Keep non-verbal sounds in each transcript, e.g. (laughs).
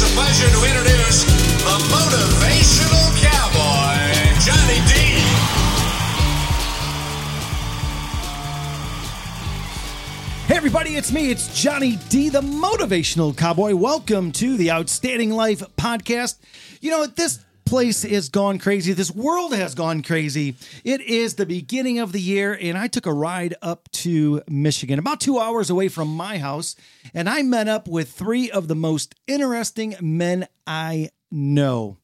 it's a pleasure to introduce the motivational cowboy, Johnny D. Hey everybody, it's me, it's Johnny D, the motivational cowboy. Welcome to the Outstanding Life podcast. You know, this place has gone crazy. This world has gone crazy. It is the beginning of the year, and I took a ride up to Michigan, about two hours away from my house, and I met up with three of the most interesting men I know.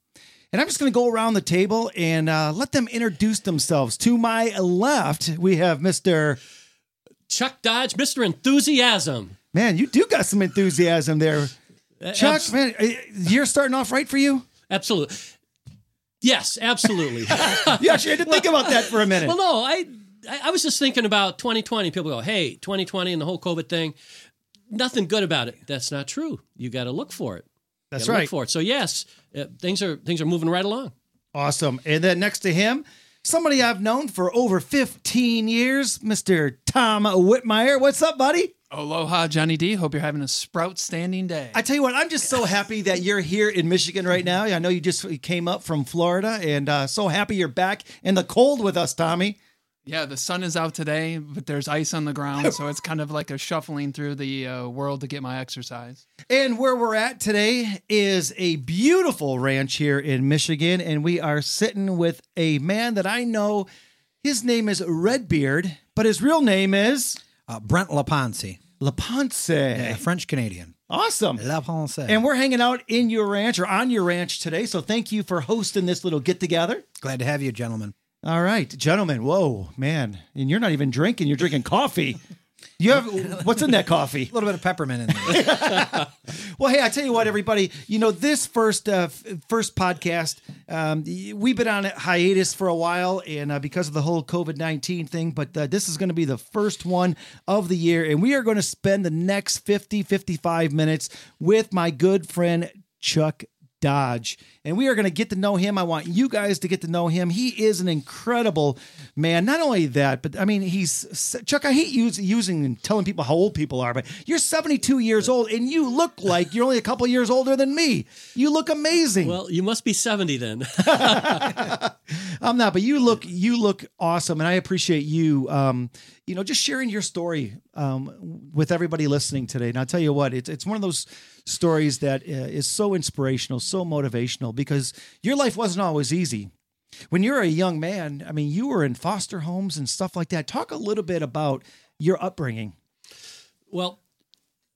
And I'm just going to go around the table and uh, let them introduce themselves. To my left, we have Mr. Chuck Dodge, Mr. Enthusiasm. Man, you do got some enthusiasm there. Chuck, Abs- man, uh, you're starting off right for you. Absolutely. Yes, absolutely. (laughs) You actually had to think about that for a minute. well, no, I I I was just thinking about 2020. People go, "Hey, 2020 and the whole COVID thing, nothing good about it." That's not true. You got to look for it. That's right. Look for it. So yes, uh, things are things are moving right along. Awesome. And then next to him, somebody I've known for over 15 years, Mr. Tom Whitmire. What's up, buddy? Aloha, Johnny D. Hope you're having a sprout standing day. I tell you what, I'm just so happy that you're here in Michigan right now. I know you just came up from Florida, and uh, so happy you're back in the cold with us, Tommy. yeah, the sun is out today, but there's ice on the ground, so it's kind of like a shuffling through the uh, world to get my exercise. And where we're at today is a beautiful ranch here in Michigan, and we are sitting with a man that I know. His name is Redbeard, but his real name is Uh, Brent Laponce, Laponce. a French Canadian. Awesome. Laponce. And we're hanging out in your ranch or on your ranch today. So thank you for hosting this little get together. Glad to have you, gentlemen. All right, gentlemen. Whoa, man. And you're not even drinking, you're drinking coffee. (laughs) You have what's in that coffee? (laughs) A little bit of peppermint in there. (laughs) Well, hey, I tell you what, everybody. You know, this first uh, first podcast, um, we've been on a hiatus for a while, and uh, because of the whole COVID nineteen thing. But uh, this is going to be the first one of the year, and we are going to spend the next 50, 55 minutes with my good friend Chuck Dodge. And we are going to get to know him. I want you guys to get to know him. He is an incredible man. Not only that, but I mean, he's Chuck. I hate use, using and telling people how old people are, but you're 72 years old and you look like you're only a couple years older than me. You look amazing. Well, you must be 70 then. (laughs) (laughs) I'm not, but you look you look awesome, and I appreciate you. Um, you know, just sharing your story um, with everybody listening today. And I'll tell you what, it's it's one of those stories that uh, is so inspirational, so motivational, because your life wasn't always easy. When you're a young man, I mean, you were in foster homes and stuff like that. Talk a little bit about your upbringing. Well,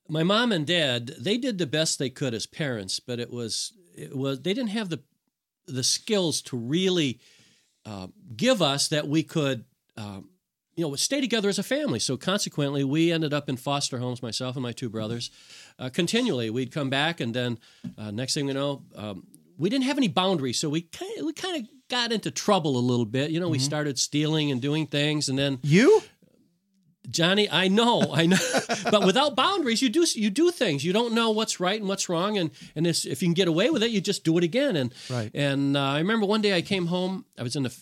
my mom and dad, they did the best they could as parents, but it was it was they didn't have the the skills to really uh, give us that we could um, you know stay together as a family. So consequently, we ended up in foster homes, myself and my two brothers, uh, continually. We'd come back, and then uh, next thing we know, um, we didn't have any boundaries, so we kind of, we kind of got into trouble a little bit. You know, we started stealing and doing things, and then You? Johnny, I know, I know, (laughs) but without boundaries, you do you do things. You don't know what's right and what's wrong, and and if, you can get away with it, you just do it again. And Right. And uh, I remember one day I came home. I was in the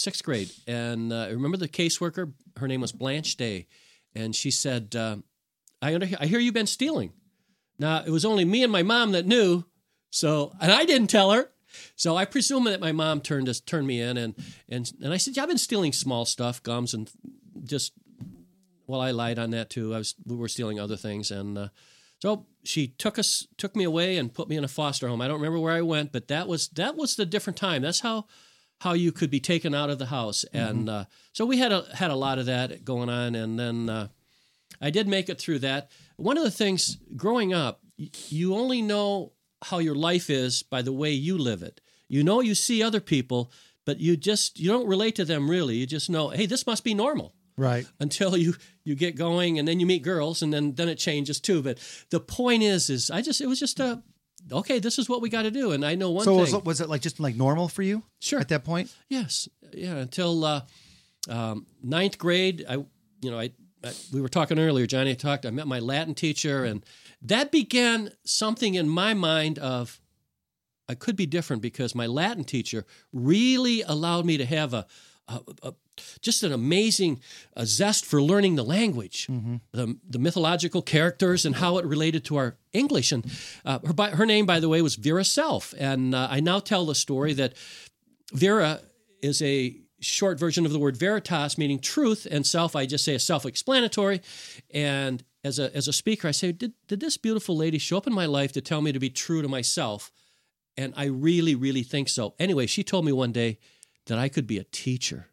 sixth grade, and uh, I remember the caseworker. Her name was Blanche Day, and she said, uh, "I under, I hear you've been stealing." Now it was only me and my mom that knew, so and I didn't tell her. So I presume that my mom turned us turned me in, and and and I said, yeah, "I've been stealing small stuff, gums, and just well, I lied on that too. I was we were stealing other things, and uh, so she took us took me away and put me in a foster home. I don't remember where I went, but that was that was the different time. That's how how you could be taken out of the house, and uh, so we had a had a lot of that going on, and then uh, I did make it through that. One of the things growing up, you only know how your life is by the way you live it. You know, you see other people, but you just you don't relate to them really. You just know, hey, this must be normal Right. until you you get going and then you meet girls and then then it changes too but the point is is i just it was just a okay this is what we got to do and i know one So thing was it, was it like just like normal for you? Sure. At that point? yes yeah until uh um ninth grade i you know I, I we were talking earlier johnny talked i met my latin teacher and that began something in my mind of I could be different because my Latin teacher really allowed me to have a, uh, uh, just an amazing uh, zest for learning the language, the, the mythological characters, and how it related to our English. And uh, her, by, her name, by the way, was Vera Self. And uh, I now tell the story that Vera is a short version of the word veritas, meaning truth, and self, I just say is self explanatory. And as a, as a speaker, I say, did, did this beautiful lady show up in my life to tell me to be true to myself? And I really, really think so. Anyway, she told me one day that I could be a teacher,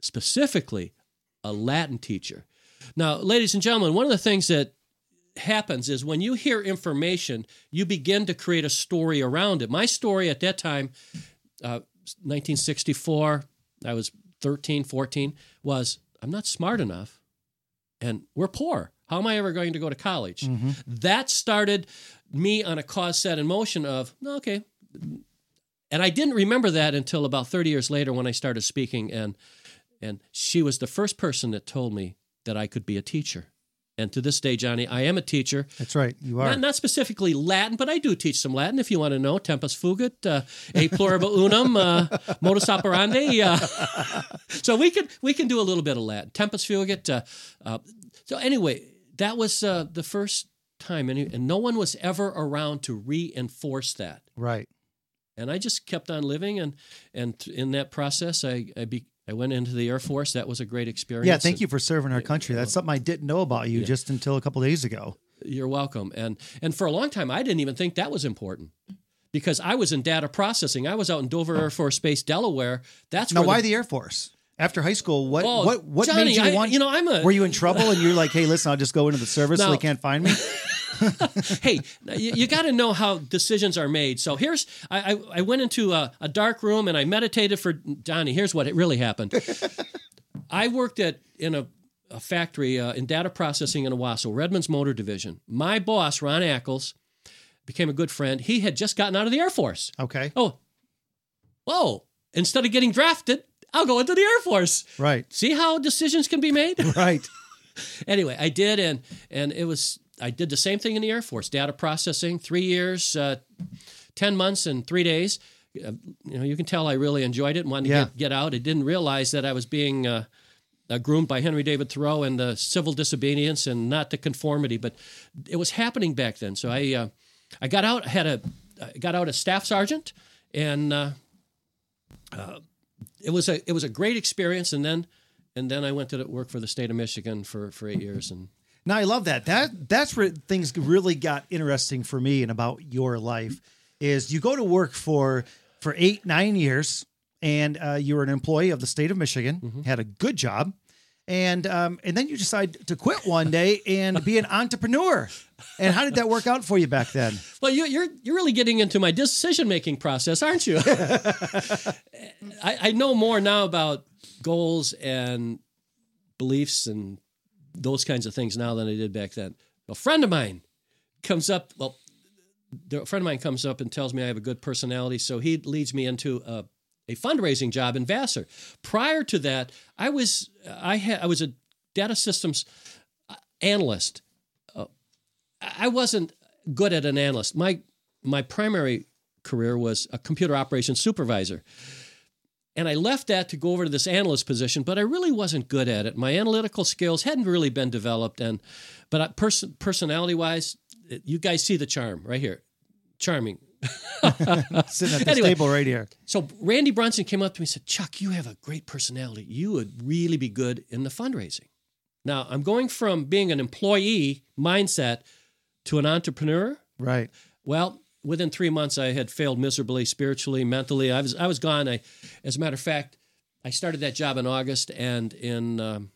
specifically a Latin teacher. Now, ladies and gentlemen, one of the things that happens is when you hear information, you begin to create a story around it. My story at that time, uh, 1964, I was 13, 14, was I'm not smart enough and we're poor. How am I ever going to go to college? That started me on a cause set in motion of, okay. And I didn't remember that until about 30 years later when I started speaking. And, and she was the first person that told me that I could be a teacher. And to this day, Johnny, I am a teacher. That's right. You are. Not, not specifically Latin, but I do teach some Latin if you want to know. Tempus fugit, uh, e pluribus unum, uh, modus operandi. Uh, (laughs) so we can we can do a little bit of Latin. Tempus fugit. Uh, uh, so anyway, that was uh, the first time, and, and no one was ever around to reinforce that. right. And I just kept on living, and and in that process, I I, be, I went into the Air Force. That was a great experience. Yeah. Thank And- you for serving our uh, country. That's something I didn't know about you just until a couple days ago. You're welcome. And and for a long time, I didn't even think that was important because I was in data processing. I was out in Dover Air Force Base, Delaware. That's Now, why the, the Air Force? After high school, what Oh, what what Johnny, made you I- want? you know, I'm a- Were you in trouble and you're like, hey, listen, I'll just go into the service so they can't find me? (laughs) (laughs) hey, you, you got to know how decisions are made. So here's I I, I went into a, a dark room and I meditated for Donnie. Here's what it really happened. (laughs) I worked at in a, a factory uh, in data processing in Owosso, Redmond's Motor Division. My boss, Ron Ackles, became a good friend. He had just gotten out of the Air Force. Okay. Oh, whoa! Instead of getting drafted, I'll go into the Air Force. Right. See how decisions can be made. (laughs) Right. anyway, I did, and and it was I did the same thing in the Air Force, data processing, three years, uh, ten months, and three days. Uh, you know, you can tell I really enjoyed it and wanted Yeah. to get, get out. I didn't realize that I was being uh, uh, groomed by Henry David Thoreau and the civil disobedience and not the conformity, but it was happening back then. So I uh, I got out, had a I got out as staff sergeant, and uh, uh, it was a it was a great experience. And then and then I went to work for the state of Michigan for for eight years and. Now I love that. That that's where things really got interesting for me and about your life is you go to work for for eight nine years and uh, you were an employee of the state of Michigan, Mm-hmm. had a good job, and um, and then you decide to quit one day and be an entrepreneur. And how did that work out for you back then? Well, you, you're you're really getting into my decision making process, aren't you? (laughs) I, I know more now about goals and beliefs and those kinds of things now than I did back then. A friend of mine comes up. Well, a friend of mine comes up and tells me I have a good personality, so he leads me into a, a fundraising job in Vassar. Prior to that, I was I had I was a data systems analyst. Uh, I wasn't good at an analyst. My my primary career was a computer operations supervisor. And I left that to go over to this analyst position, but I really wasn't good at it. My analytical skills hadn't really been developed, and but I, person, personality-wise, you guys see the charm right here, charming. (laughs) Sitting at the Anyway. table right here. So Randy Brunson came up to me and said, Chuck, you have a great personality. You would really be good in the fundraising. Now, I'm going from being an employee mindset to an entrepreneur. Right. Well, within three months, I had failed miserably, spiritually, mentally. I was I was gone. I, as a matter of fact, I started that job in August, and in um,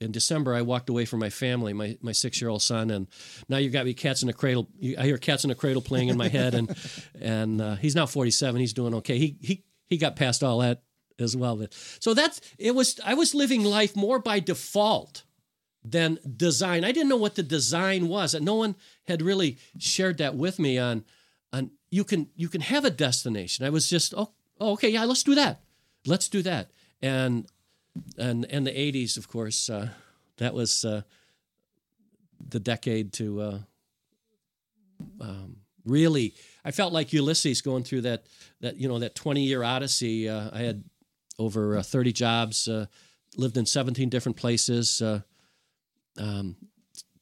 in December, I walked away from my family, my my six year old son, and now you've got me cats in a cradle. I hear cats in a cradle playing in my head, and (laughs) and uh, he's now forty seven. He's doing okay. He he he got past all that as well. So that's it was. I was living life more by default than design. I didn't know what the design was, and no one had really shared that with me. On, on you can you can have a destination. I was just oh, oh okay yeah let's do that, let's do that, and and and the '80s of course uh, that was uh, the decade to uh, um, really. I felt like Ulysses going through that that you know that 20 year odyssey. Uh, I had over uh, 30 jobs, uh, lived in 17 different places, um,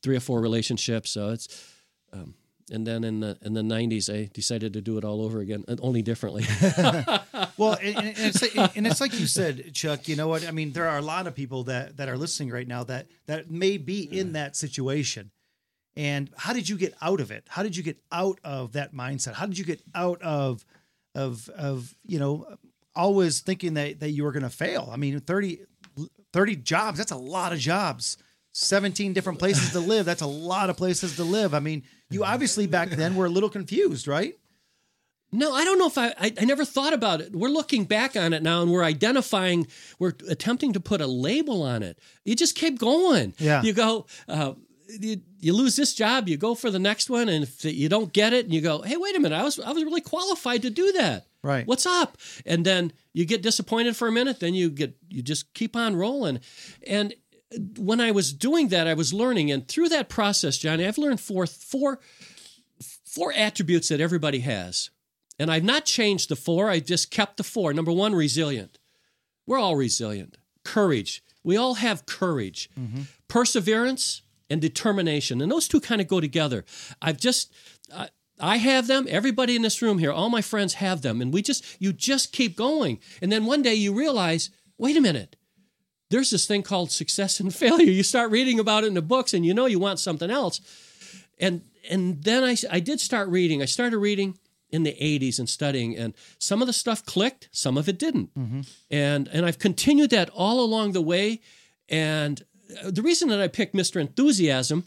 three or four relationships. So it's, um, and then in the in the 90s, I decided to do it all over again, only differently. (laughs) (laughs) Well, and, and it's and it's like you said, Chuck. You know what? I mean, there are a lot of people that that are listening right now that that may be in that situation. And how did you get out of it? How did you get out of that mindset? How did you get out of of of you know always thinking that that you were going to fail? I mean, 30, 30 jobs. That's a lot of jobs. 17 different places to live. That's a lot of places to live. I mean, you obviously back then were a little confused, right? No, I don't know if I, I. I never thought about it. We're looking back on it now, and we're identifying. We're attempting to put a label on it. You just keep going. Yeah. You go. Uh, you, you lose this job, you go for the next one, and if you don't get it, and you go, "Hey, wait a minute! I was I was really qualified to do that. Right. What's up?" And then you get disappointed for a minute. Then you get you just keep on rolling. And when I was doing that, I was learning, and through that process, Johnny, I've learned four four four attributes that everybody has. And I've not changed the four, I just kept the four. Number one, resilient. We're all resilient. Courage. We all have courage. Mm-hmm. Perseverance and determination. And those two kind of go together. I've just, I, I have them. Everybody in this room here, all my friends have them. And we just, you just keep going. And then one day you realize, wait a minute, there's this thing called success and failure. You start reading about it in the books and you know you want something else. And and then I, I did start reading. I started reading in the 80s and studying and some of the stuff clicked, some of it didn't. And and I've continued that all along the way and uh, the reason that I picked Mr. Enthusiasm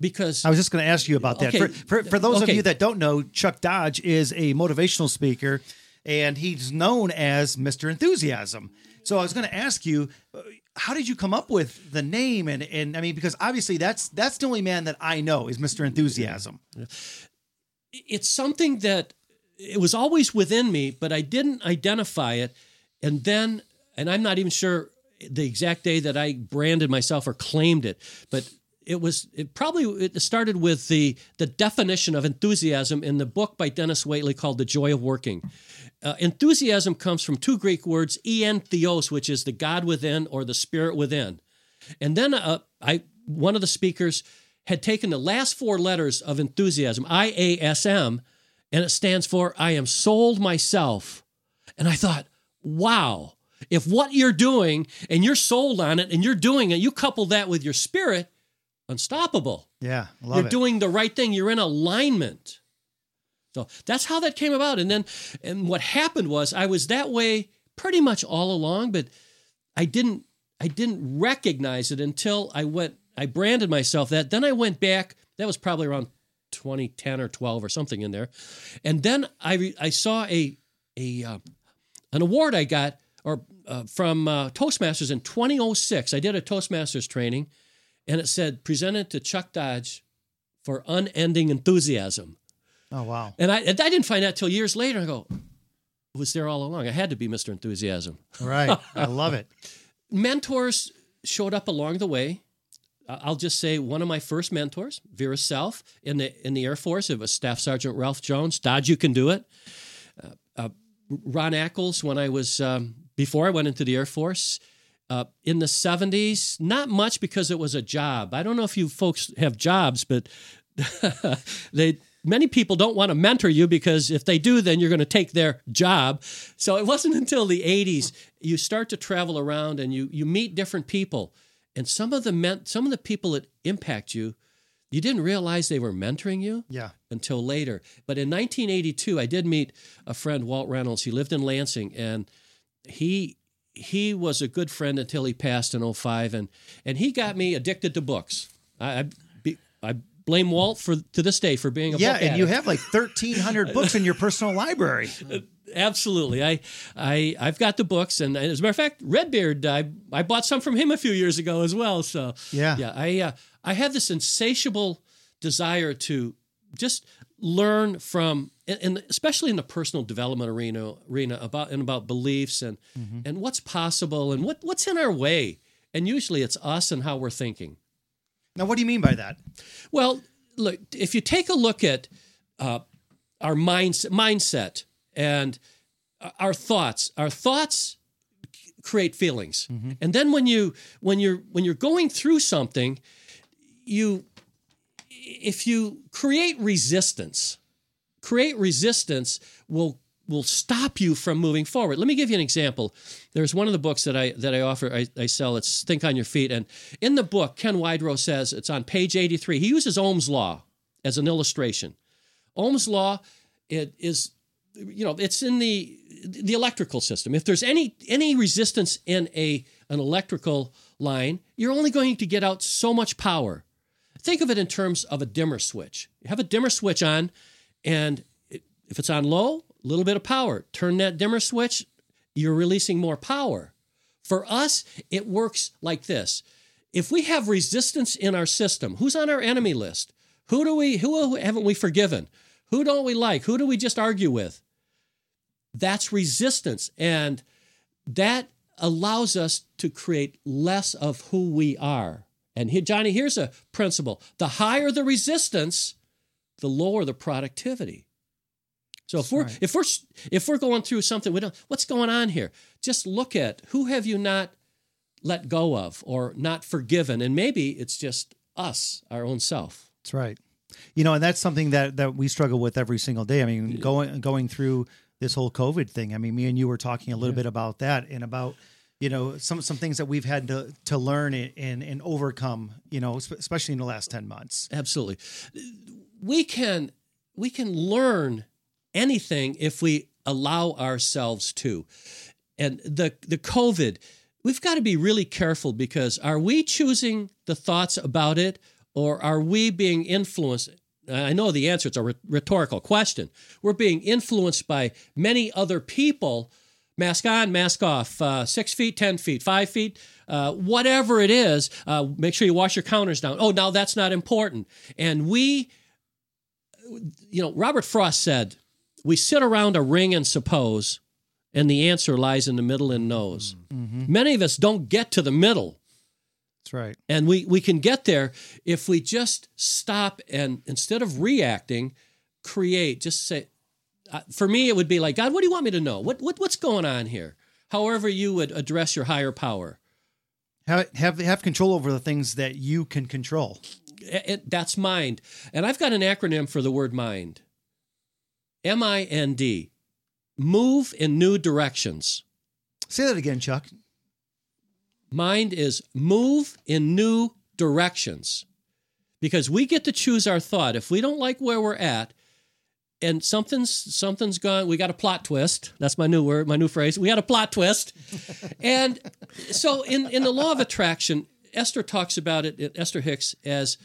because I was just going to ask you about that. Okay. For, for, for those of you that don't know, Chuck Dodge is a motivational speaker and he's known as Mr. Enthusiasm. So I was going to ask you, uh, how did you come up with the name? And, and I mean, because obviously that's that's the only man that I know is Mr. Enthusiasm. it's something that it was always within me, but I didn't identify it. And then, and I'm not even sure the exact day that I branded myself or claimed it, but it was it probably it started with the the definition of enthusiasm in the book by Dennis Waitley called The Joy of Working. Uh, enthusiasm comes from two Greek words, en theos, which is the God within or the spirit within. And then uh, I one of the speakers had taken the last four letters of enthusiasm, I A S M, and it stands for I am sold myself. And I thought, wow, if what you're doing and you're sold on it and you're doing it, you couple that with your spirit, unstoppable. Yeah, love you're it. doing the right thing. You're in alignment. So that's how that came about. And then, and what happened was I was that way pretty much all along, but I didn't, I didn't recognize it until I went, I branded myself that. Then I went back. That was probably around 2010 or 12 or something in there. And then I, I saw a, a, uh, an award I got or uh, from uh, Toastmasters in 2006. I did a Toastmasters training and it said presented to Chuck Dodge for unending enthusiasm. oh wow. And I, and I didn't find out till years later. I go, it was there all along. I had to be Mr. Enthusiasm. Right. I (laughs) love it. Mentors showed up along the way. I'll just say one of my first mentors, Vera Self, in the in the Air Force, it was Staff Sergeant Ralph Jones. Dodge, you can do it. Uh, uh, Ron Ackles, when I was um, before I went into the Air Force, uh, in the '70s, not much because it was a job. I don't know if you folks have jobs, but (laughs) they many people don't want to mentor you because if they do then you're going to take their job. So it wasn't until the 80s you start to travel around and you you meet different people. And some of the men, some of the people that impact you you didn't realize they were mentoring you Yeah. until later. But in 1982 i did meet a friend walt reynolds. He lived in lansing and he he was a good friend until he passed in 05 and and he got me addicted to books i i, be, I blame walt for to this day for being a Yeah, and you have like 1,300 books in your personal library. (laughs) absolutely i i i've got the books and as a matter of fact redbeard i i bought some from him a few years ago as well so Yeah. yeah i uh, i have this insatiable desire to just learn from and- and especially in the personal development arena arena about and about beliefs and mm-hmm. and what's possible and what what's in our way and usually it's us and how we're thinking Now, what do you mean by that? well, look, if you take a look at uh, our mindset, mindset and uh, our thoughts, our thoughts create feelings. Mm-hmm. And then when you when you're when you're going through something, you if you create resistance, create resistance will will stop you from moving forward. Let me give you an example. There's one of the books that I that I offer I, I sell. It's Think on Your Feet, and in the book, Ken Wydro says it's on page 83. He uses Ohm's law as an illustration. Ohm's law it is you know it's in the the electrical system. If there's any any resistance in a an electrical line, you're only going to get out so much power. Think of it in terms of a dimmer switch. You have a dimmer switch on, and if it's on low, a little bit of power. Turn that dimmer switch, you're releasing more power. For us, it works like this. If we have resistance in our system, who's on our enemy list? Who do we who haven't we forgiven? Who don't we like? Who do we just argue with? That's resistance and that allows us to create less of who we are. And here, Johnny, here's a principle. The higher the resistance, the lower the productivity. So if we're if we're if we're going through something we don't what's going on here? Just look at who have you not let go of or not forgiven and maybe it's just us, our own self. That's right. You know, and that's something that that we struggle with every single day. I mean, going going through this whole COVID thing. I mean, me and you were talking a little bit about that and about you know some some things that we've had to to learn and and overcome. You know, especially in the last ten months. Absolutely. We can we can learn anything if we allow ourselves to. And the the COVID, we've got to be really careful because are we choosing the thoughts about it or are we being influenced I know the answer. It's a rhetorical question. We're being influenced by many other people. Mask on, mask off. Uh, six feet, ten feet, five feet, uh, whatever it is. Uh, make sure you wash your counters down. Oh, now that's not important. And we, you know, Robert Frost said, "We sit around a ring and suppose, and the answer lies in the middle and knows." Many of us don't get to the middle. That's right. And we, we can get there if we just stop and instead of reacting, create, just say, uh, for me, it would be like, God, what do you want me to know? What, what, what's going on here? However, you would address your higher power. Have have have control over the things that you can control. It- it- that's mind. And I've got an acronym for the word mind M I N D. Move in new directions. Say that again, Chuck. Mind is move in new directions because we get to choose our thought. If we don't like where we're at and something's something's gone, we got a plot twist. That's my new word, my new phrase. We got a plot twist. (laughs) and so in, in the law of attraction, Esther talks about it, Esther Hicks, as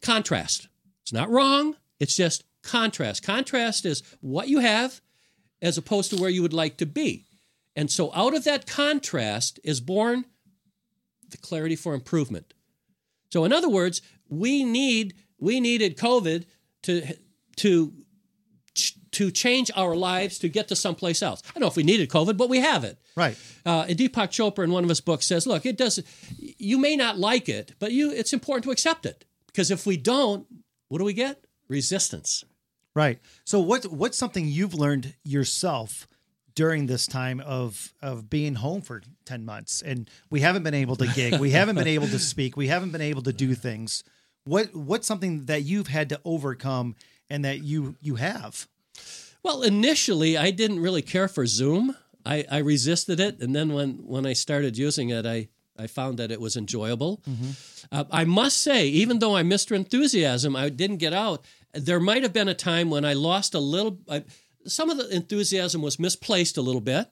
contrast. It's not wrong, it's just contrast. Contrast is what you have as opposed to where you would like to be. And so out of that contrast is born the clarity for improvement. So in other words, we need we needed COVID to to to change our lives to get to someplace else. I don't know if we needed COVID, but we have it. Right. Uh, and Deepak Chopra in one of his books says, "Look, it does. You may not like it, but you it's important to accept it because if we don't, what do we get? Resistance." Right. So what what's something you've learned yourself during this time of of being home for 10 months and we haven't been able to gig, we haven't been able to speak, we haven't been able to do things. What what's something that you've had to overcome and that you you have? Well, initially, I didn't really care for Zoom. I, I resisted it, and then when when I started using it, I I found that it was enjoyable. Uh, I must say, even though I missed her Enthusiasm, I didn't get out. There might have been a time when I lost a little. I, some of the enthusiasm was misplaced a little bit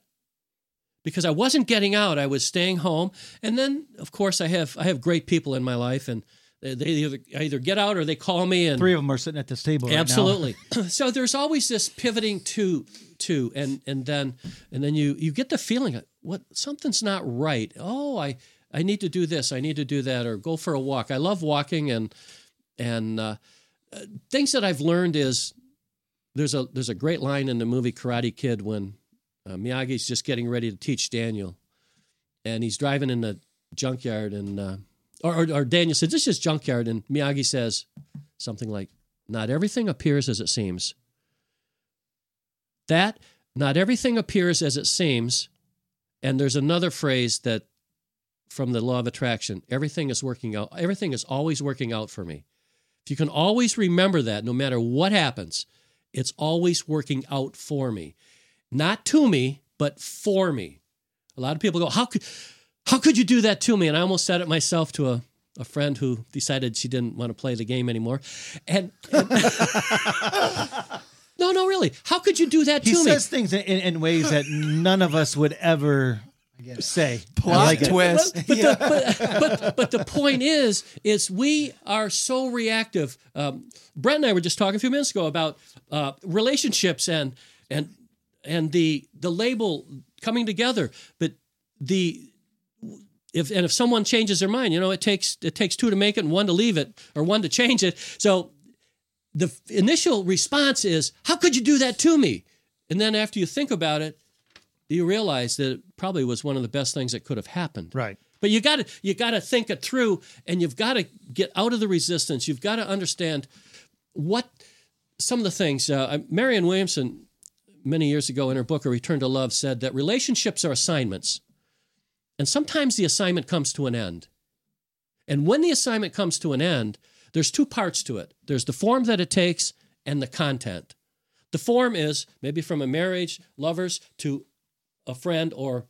because I wasn't getting out. I was staying home, and then of course I have I have great people in my life, and they, they either either get out or they call me and Three of them are sitting at this table right now. Absolutely. (laughs) (clears throat) so there's always this pivoting to to and and then and then you you get the feeling of what something's not right. Oh, I I need to do this. I need to do that or go for a walk. I love walking and and uh, things that I've learned is there's a there's a great line in the movie Karate Kid when uh, Miyagi's just getting ready to teach Daniel and he's driving in the junkyard and uh, or, or, or Daniel says this is junkyard and Miyagi says something like not everything appears as it seems. That not everything appears as it seems, And there's another phrase that from the law of attraction everything is working out, everything is always working out for me. If you can always remember that, no matter what happens, it's always working out for me. Not to me, but for me. A lot of people go, How could, how could you do that to me? And I almost said it myself to a, a friend who decided she didn't want to play the game anymore. And, and- (laughs) no, no, really. How could you do that He to me? He says things in, in ways that none of us would ever say. (laughs) I Plot like twist. but, the, but, but, but the point is, is we are so reactive. Um, Brett and I were just talking a few minutes ago about uh, relationships and and and the the label coming together. But the if and if someone changes their mind, you know, it takes it takes two to make it and one to leave it or one to change it. So the initial response is, "How could you do that to me?" And then after you think about it, you realize that it probably was one of the best things that could have happened. Right. But you got to you got to think it through, and you've got to get out of the resistance. You've got to understand what some of the things. Uh, Marianne Williamson, many years ago in her book *A Return to Love*, said that relationships are assignments, and sometimes the assignment comes to an end. And when the assignment comes to an end, there's two parts to it. There's the form that it takes and the content. The form is maybe from a marriage, lovers to a friend, or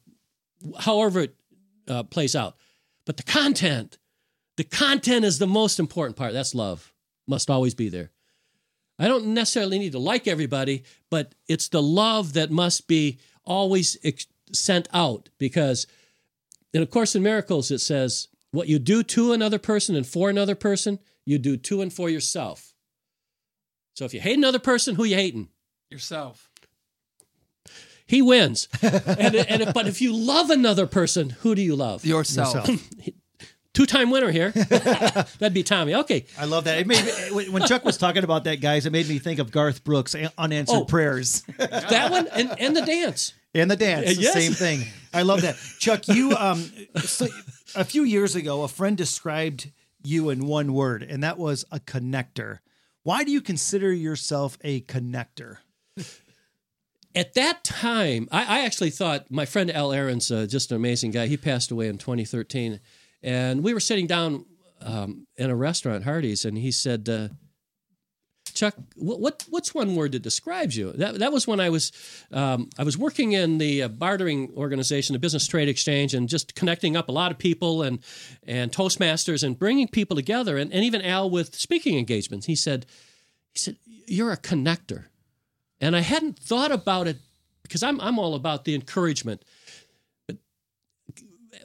however it uh, plays out. But the content, the content is the most important part. That's love. Must always be there. I don't necessarily need to like everybody, but it's the love that must be always ex- sent out because, in A Course in Miracles, it says, what you do to another person and for another person, you do to and for yourself. So if you hate another person, who you hating? Yourself. He wins. and, and if, but if you love another person, who do you love? Yourself. (laughs) Two-time winner here. (laughs) That'd be Tommy. Okay. I love that. It made me, when Chuck was talking about that, guys, it made me think of Garth Brooks' unanswered Oh. prayers (laughs) That one and, and the dance. and the dance. the Yes. Same thing. I love that. Chuck, you um, so a few years ago, a friend described you in one word, and that was a connector. Why do you consider yourself a connector? At that time, I, I actually thought my friend Al Aaron's uh, just an amazing guy. He passed away in 2013. And we were sitting down um, in a restaurant, Hardee's, and he said, uh, Chuck, what, what what's one word that describes you? That that was when I was um, I was working in the uh, bartering organization, the Business Trade Exchange, and just connecting up a lot of people and and Toastmasters and bringing people together, and, and even Al with speaking engagements. He said, he said, you're a connector, and I hadn't thought about it because I'm I'm all about the encouragement. But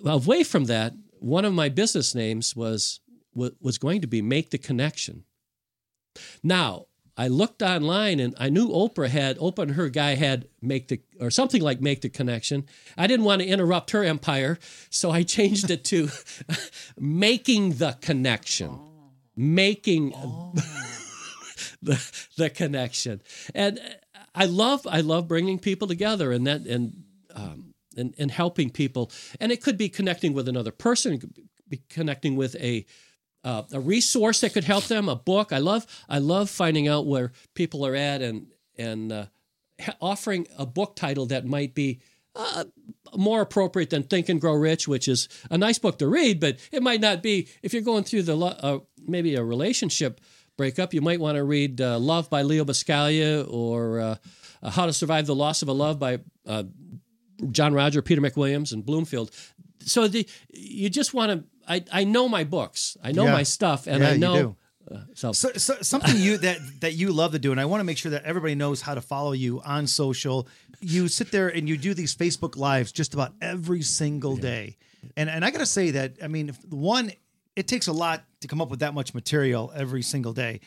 away from that, one of my business names was was going to be Make the Connection. Now, I looked online and I knew Oprah had Oprah and her guy had make the or something like make the connection. I didn't want to interrupt her empire, so I changed it to (laughs) making the connection. Oh. Making oh. (laughs) the the connection. And I love I love bringing people together and that and um, and, and helping people. And it could be connecting with another person, it could be connecting with a uh, a resource that could help them, a book. I love I love finding out where people are at and and uh, offering a book title that might be uh, more appropriate than Think and Grow Rich, which is a nice book to read, but it might not be if you're going through the uh, maybe a relationship breakup. You might want to read uh, Love by Leo Buscaglia or uh, uh, How to Survive the Loss of a Love by uh, John Roger, Peter McWilliams, and Bloomfield. So the you just want to. I, I know my books. I know Yeah. my stuff, and Yeah, I you know. do. Uh, so, So, so something you that that you love to do, and I want to make sure that everybody knows how to follow you on social. You sit there and you do these Facebook lives just about every single day, and and I got to say that I mean, one, it takes a lot to come up with that much material every single day,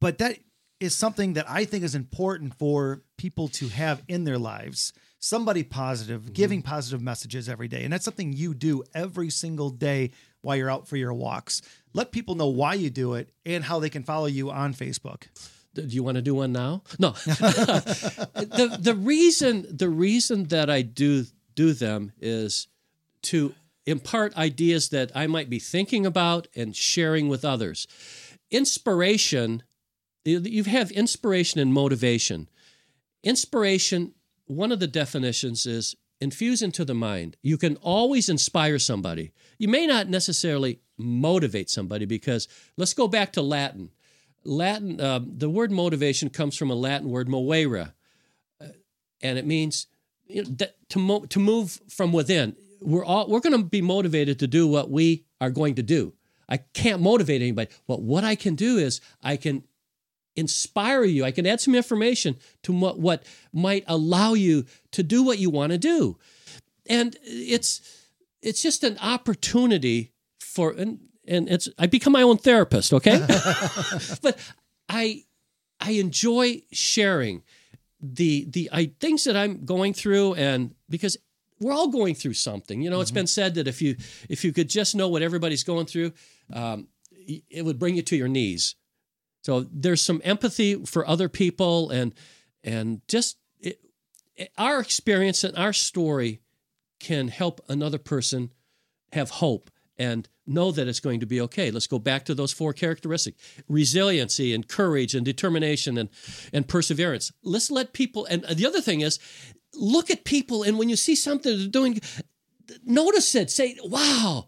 but that is something that I think is important for people to have in their lives. Somebody positive, mm-hmm. giving positive messages every day, and that's something you do every single day while you're out for your walks. Let people know why you do it and how they can follow you on Facebook. do you want to do one now? No. (laughs) (laughs) the the reason the reason that I do do them is to impart ideas that I might be thinking about and sharing with others. Inspiration, you have inspiration and motivation. Inspiration, one of the definitions is infuse into the mind. You can always inspire somebody. You may not necessarily motivate somebody because let's go back to Latin. Latin, uh, the word motivation comes from a Latin word moera, uh, and it means you know, to mo- to move from within. We're all we're going to be motivated to do what we are going to do. I can't motivate anybody, but what I can do is I can inspire you. I can add some information to what, what might allow you to do what you want to do. And it's it's just an opportunity for and and it's I become my own therapist, okay? (laughs) but I I enjoy sharing the the I, things that I'm going through and because we're all going through something. You know, it's been said that if you if you could just know what everybody's going through, um, it would bring you to your knees. So there's some empathy for other people and and just it, it- our experience and our story can help another person have hope and know that it's going to be okay. Let's go back to those four characteristics: resiliency and courage and determination and and perseverance. Let's let people and the other thing is look at people and when you see something they're doing notice it. Say, "Wow,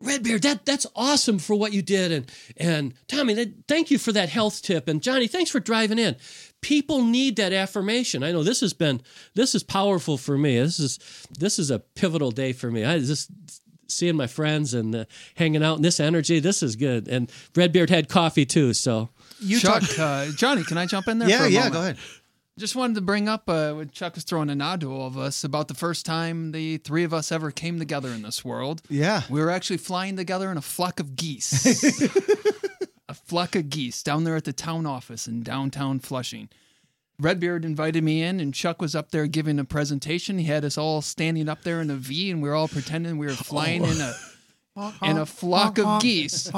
Redbeard, that that's awesome for what you did." And and Tommy, that, thank you for that health tip. And Johnny, thanks for driving in. People need that affirmation. I know this has been this is powerful for me. This is this is a pivotal day for me. I just seeing my friends and uh, hanging out in this energy. This is good. And Redbeard had coffee too, so You Chuck, talk. uh, Johnny, can I jump in there? Yeah, for a yeah. moment? Go ahead. Just wanted to bring up uh, when Chuck was throwing a nod to all of us about the first time the three of us ever came together in this world. Yeah. We were actually flying together in a flock of geese. (laughs) a flock of geese down there at the town office in downtown Flushing. Redbeard invited me in, and Chuck was up there giving a presentation. He had us all standing up there in a V, and we were all pretending we were flying in a in a flock of geese.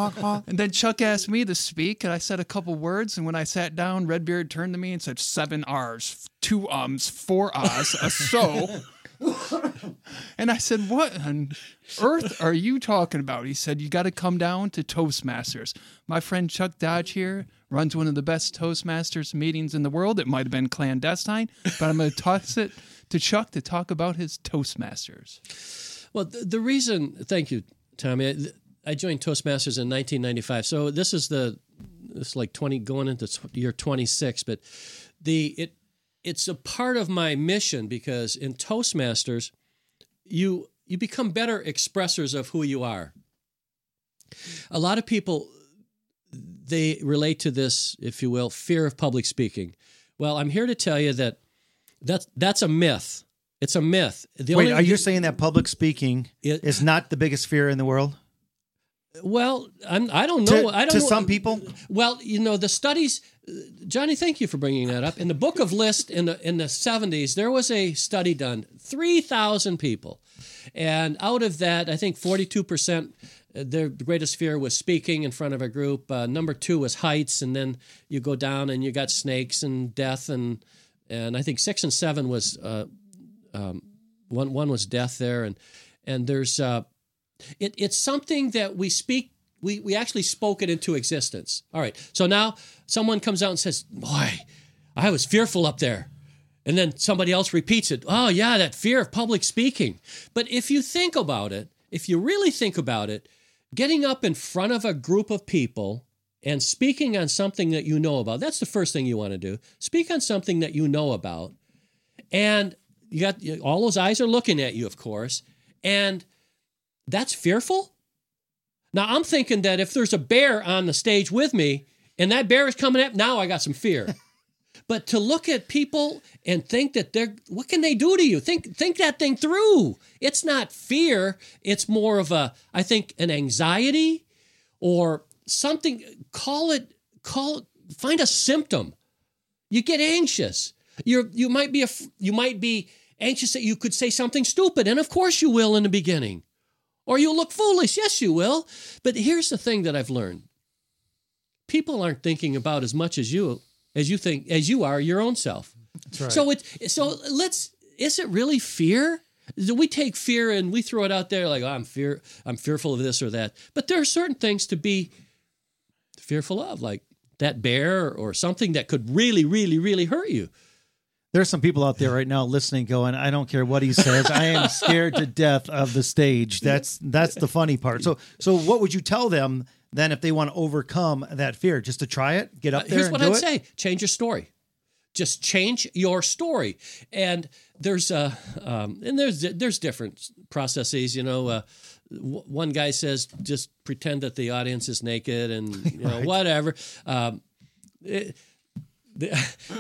And then Chuck asked me to speak, and I said a couple words. And when I sat down, Redbeard turned to me and said, Seven R's, two ums, four ahs, a so. (laughs) and I said, What on earth are you talking about? He said, You got to come down to Toastmasters. My friend Chuck Dodge here runs one of the best Toastmasters meetings in the world. It might have been clandestine, but I'm going to toss it to Chuck to talk about his Toastmasters. Well, the, the reason, thank you, Tommy. I, joined Toastmasters in 1995, so this is the it's like 20 going into year 26. But the it it's a part of my mission because in Toastmasters, you you become better expressors of who you are. A lot of people they relate to this, if you will, fear of public speaking. Well, I'm here to tell you that that's that's a myth. It's a myth. The Wait, only- are you saying that public speaking It- is not the biggest fear in the world? Well, I'm, I don't To, know. I don't to know. some people, Well, you know the studies. Johnny, thank you for bringing that up. In the Book of List in the in the seventies, there was a study done, three thousand people, and out of that, I think forty two percent. Their greatest fear was speaking in front of a group. Uh, number two was heights, and then you go down and you got snakes and death, and and I think six and seven was uh, um, one one was death there, and and there's uh, it, it's something that we speak we, we actually spoke it into existence. All right. So now someone comes out and says boy i was fearful up there. And then somebody else repeats it. Oh yeah that fear of public speaking. But if you think about it if you really think about it getting up in front of a group of people and speaking on something that you know about that's the first thing you want to do. Speak on something that you know about. And you got all those eyes are looking at you of course and that's fearful? Now i'm thinking that if there's a bear on the stage with me and that bear is coming up now i got some fear. (laughs) But to look at people and think that they're what can they do to you? Think think that thing through. It's not fear. It's more of a i think an anxiety or something. Call it call it find a symptom. You get anxious. You're you might be a you might be anxious that you could say something stupid and of course you will in the beginning. Or you'll look foolish. Yes you will. But here's the thing that i've learned. People aren't thinking about as much as you as you think as you are your own self. So it so let's is it really fear? Do we take fear and we throw it out there like oh, i'm fear i'm fearful of this or that. But there are certain things to be fearful of like that bear or something that could really really really hurt you There's some people out there right now listening, going, "I don't care what he says. I am (laughs) scared to death of the stage." That's that's the funny part. So, so what would you tell them then if they want to overcome that fear? Just to try it, get up there. Uh, Here's and what I'd it? say: change your story. Just change your story. And there's a um, and there's there's different processes. You know, uh, w- one guy says just pretend that the audience is naked and you know (laughs) whatever. Um, it- the,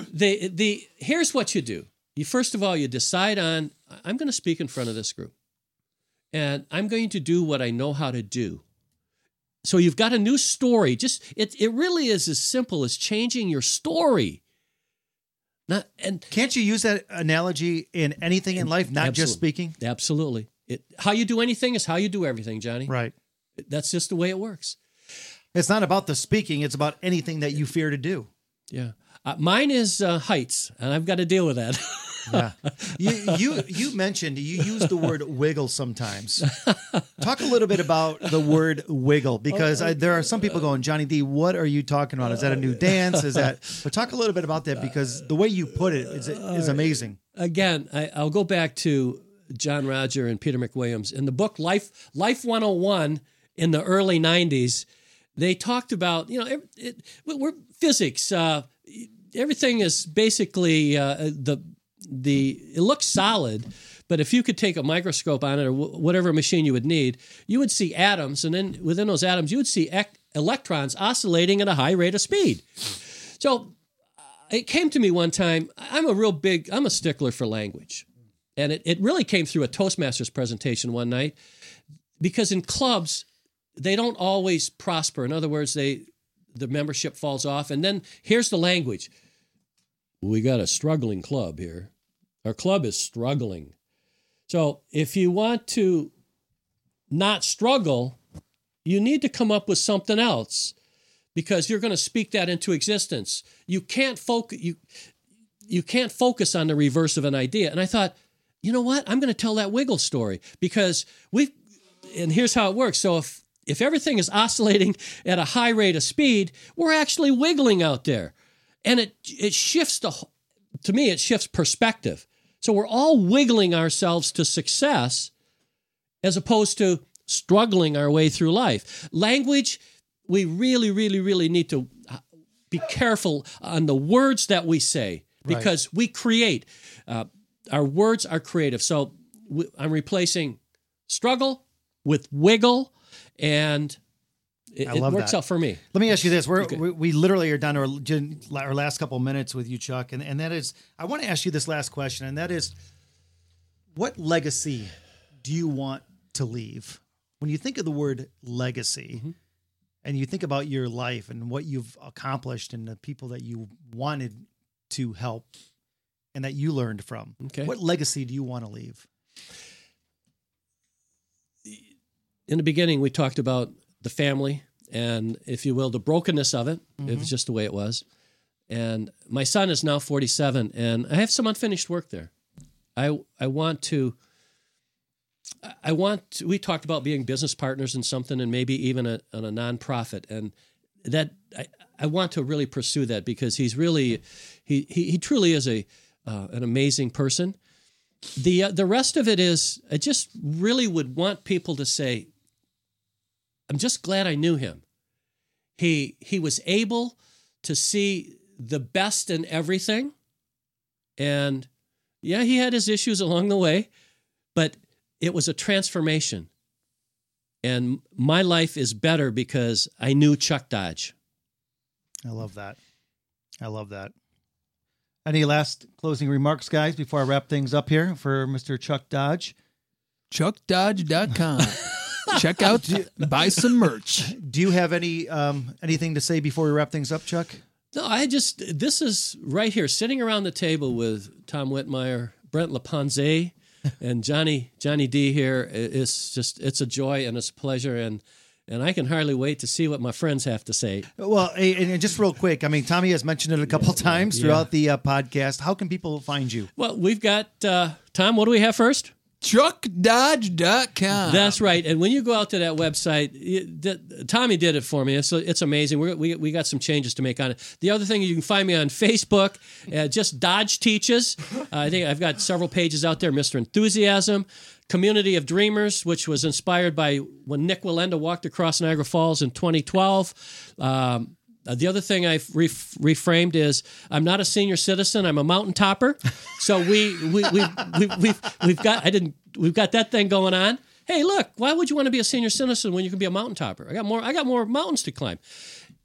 (laughs) the the here's what you do. You first of all you decide on I'm going to speak in front of this group, and I'm going to do what I know how to do. So you've got a new story. Just it it really is as simple as changing your story. Not and Can't you use that analogy in anything in life, not just speaking? absolutely. It how you do anything is how you do everything, Johnny. Right. That's just the way it works. It's not about the speaking; it's about anything that you fear to do. Yeah. Uh, mine is uh, heights, and I've got to deal with that. (laughs) Yeah. you you you mentioned you use the word wiggle sometimes. Talk a little bit about the word wiggle because I, there are some people going, Johnny D, what are you talking about? Is that a new dance? Is that? (laughs) But talk a little bit about that because the way you put it is is amazing. Again, I, I'll go back to John Roger and Peter McWilliams in the book Life Life 101 in the early 90s. They talked about you know it, it, we're physics. Uh, everything is basically uh, the the it looks solid, but if you could take a microscope on it or wh- whatever machine you would need, you would see atoms, and then within those atoms, you would see ec- electrons oscillating at a high rate of speed. So uh, it came to me one time. I'm a real big, I'm a stickler for language. And it, it really came through a Toastmasters presentation one night because in clubs, they don't always prosper. In other words, they the membership falls off. And then here's the language. We got a struggling club here. Our club is struggling. So if you want to not struggle, you need to come up with something else because you're going to speak that into existence. You can't focus you you can't focus on the reverse of an idea. And I thought, you know what? I'm going to tell that wiggle story because we and here's how it works. So if if everything is oscillating at a high rate of speed, we're actually wiggling out there. And it it shifts the to me it shifts perspective. So we're all wiggling ourselves to success as opposed to struggling our way through life. Language, we really, really, really need to uh, be careful on the words that we say because we create. Uh, our words are creative. So I'm replacing struggle with wiggle, and it, I it works that. out for me. Let me ask you this: We're, we we literally are down to our, our last couple minutes with you, Chuck, and and that is, I want to ask you this last question, and that is, what legacy do you want to leave? When you think of the word legacy, Mm-hmm. and you think about your life and what you've accomplished and the people that you wanted to help and that you learned from, Okay. what legacy do you want to leave? In the beginning, we talked about the family and, if you will, the brokenness of it. It was just the way it was. And my son is now 47, and I have some unfinished work there. I I want to. I want. To, we talked about being business partners in something, and maybe even a, on a nonprofit, and that I, I want to really pursue that because he's really he he, he truly is a uh, an amazing person. The uh, the rest of it is I just really would want people to say, I'm just glad I knew him. He he was able to see the best in everything, and yeah, he had his issues along the way, but it was a transformation. And my life is better because I knew Chuck Dodge. I love that. I love that. Any last closing remarks, guys, before I wrap things up here for Mr. Chuck Dodge? ChuckDodge.com. (laughs) Check out, buy some merch. Do you have any um, anything to say before we wrap things up, Chuck? No, I just this is right here, sitting around the table with Tom Whitmire, Brent Laponze, (laughs) and Johnny Johnny D here. It's just it's a joy and it's a pleasure, and and I can hardly wait to see what my friends have to say. Well, and and just real quick, I mean, Tommy has mentioned it a couple times throughout the uh, podcast. How can people find you? Well, we've got uh, Tom. What do we have first? chuckdodge.com. That's right. And when you go out to that website, it, that- Tommy did it for me. It's, it's amazing. We're, we we got some changes to make on it. The other thing, you can find me on Facebook, uh, just Dodge Teaches. Uh, I think I've got several pages out there. Mr. Enthusiasm, Community of Dreamers, which was inspired by when Nik Wallenda walked across Niagara Falls in 2012. Um, uh, the other thing I've ref- reframed is I'm not a senior citizen. I'm a mountain topper. (laughs) So we we we we we've, we've got I didn't we've got that thing going on. Hey, look, why would you want to be a senior citizen when you can be a mountain topper? I got more I got more mountains to climb.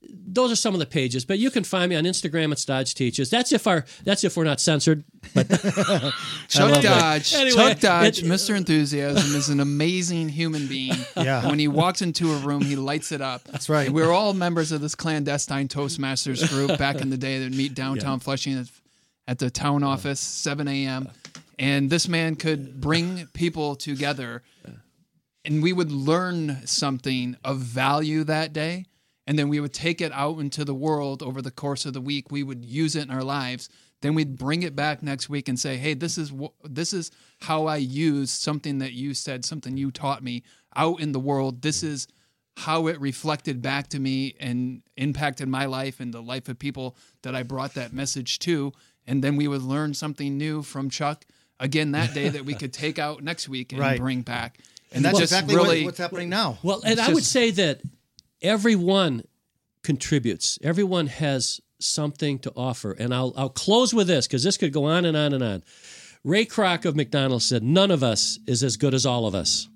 Those are some of the pages, but you can find me on Instagram at Dodge Teaches. That's if our that's if we're not censored. (laughs) (laughs) Chuck Dodge. Anyway, Chuck Dodge, it- Mr. Enthusiasm, is an amazing human being. (laughs) Yeah. When he walks into a room, he lights it up. That's right. We were all members of this clandestine Toastmasters group back in the day that would meet downtown Flushing at, at the town office, 7 a.m. And this man could bring people together and we would learn something of value that day and then we would take it out into the world over the course of the week. We would use it in our lives. Then we'd bring it back next week and say hey this is wh- this is how i use something that you said something you taught me out in the world. This is how it reflected back to me and impacted my life and the life of people that i brought that message to. And then we would learn something new from chuck again that day that we could take out next week and Right. bring back. And that's just exactly really what's happening now. Well, and I would say that everyone contributes. Everyone has something to offer. And I'll I'll close with this because this could go on and on and on. Ray Kroc of McDonald's said, "None of us is as good as all of us."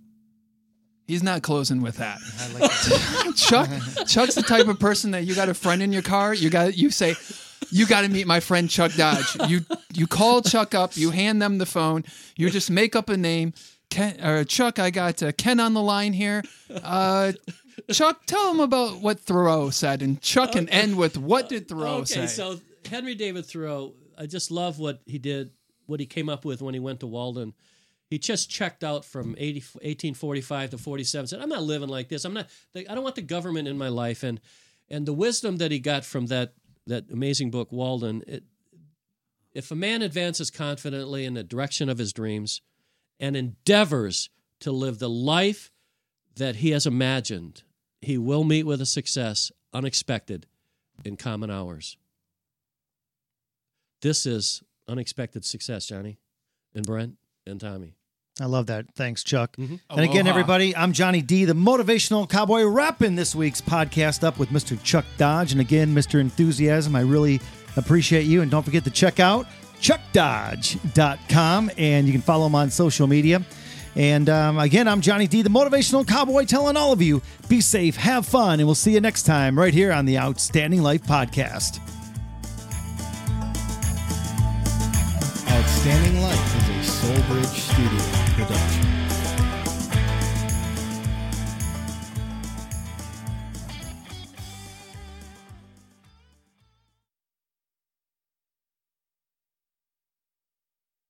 He's not closing with that. (laughs) Chuck Chuck's the type of person that you got a friend in your car, you got you say, you got to meet my friend Chuck Dodge. You you call Chuck up, you hand them the phone, you just make up a name. Ken, or Chuck, I got uh, Ken on the line here. Uh, Chuck, tell him about what Thoreau said, and Chuck can oh, end with what did Thoreau okay, say? Okay, so Henry David Thoreau, I just love what he did, what he came up with when he went to Walden. He just checked out from 80, 1845 to 47. Said, "I'm not living like this. I'm not. I don't want the government in my life." And and the wisdom that he got from that that amazing book, Walden. It, if a man advances confidently in the direction of his dreams and endeavors to live the life that he has imagined, he will meet with a success unexpected in common hours. This is unexpected success, Johnny, and Brent, and Tommy. I love that. Thanks, Chuck. Mm-hmm. And again, everybody, I'm Johnny D, the motivational cowboy, wrapping this week's podcast up with Mr. Chuck Dodge. And again, Mr. Enthusiasm, I really appreciate you. And don't forget to check out chuckdodge.com and you can follow him on social media. And um, again, I'm Johnny D, the motivational cowboy, telling all of you be safe, have fun, and we'll see you next time right here on the Outstanding Life Podcast. Outstanding Life is a Soulbridge Studio.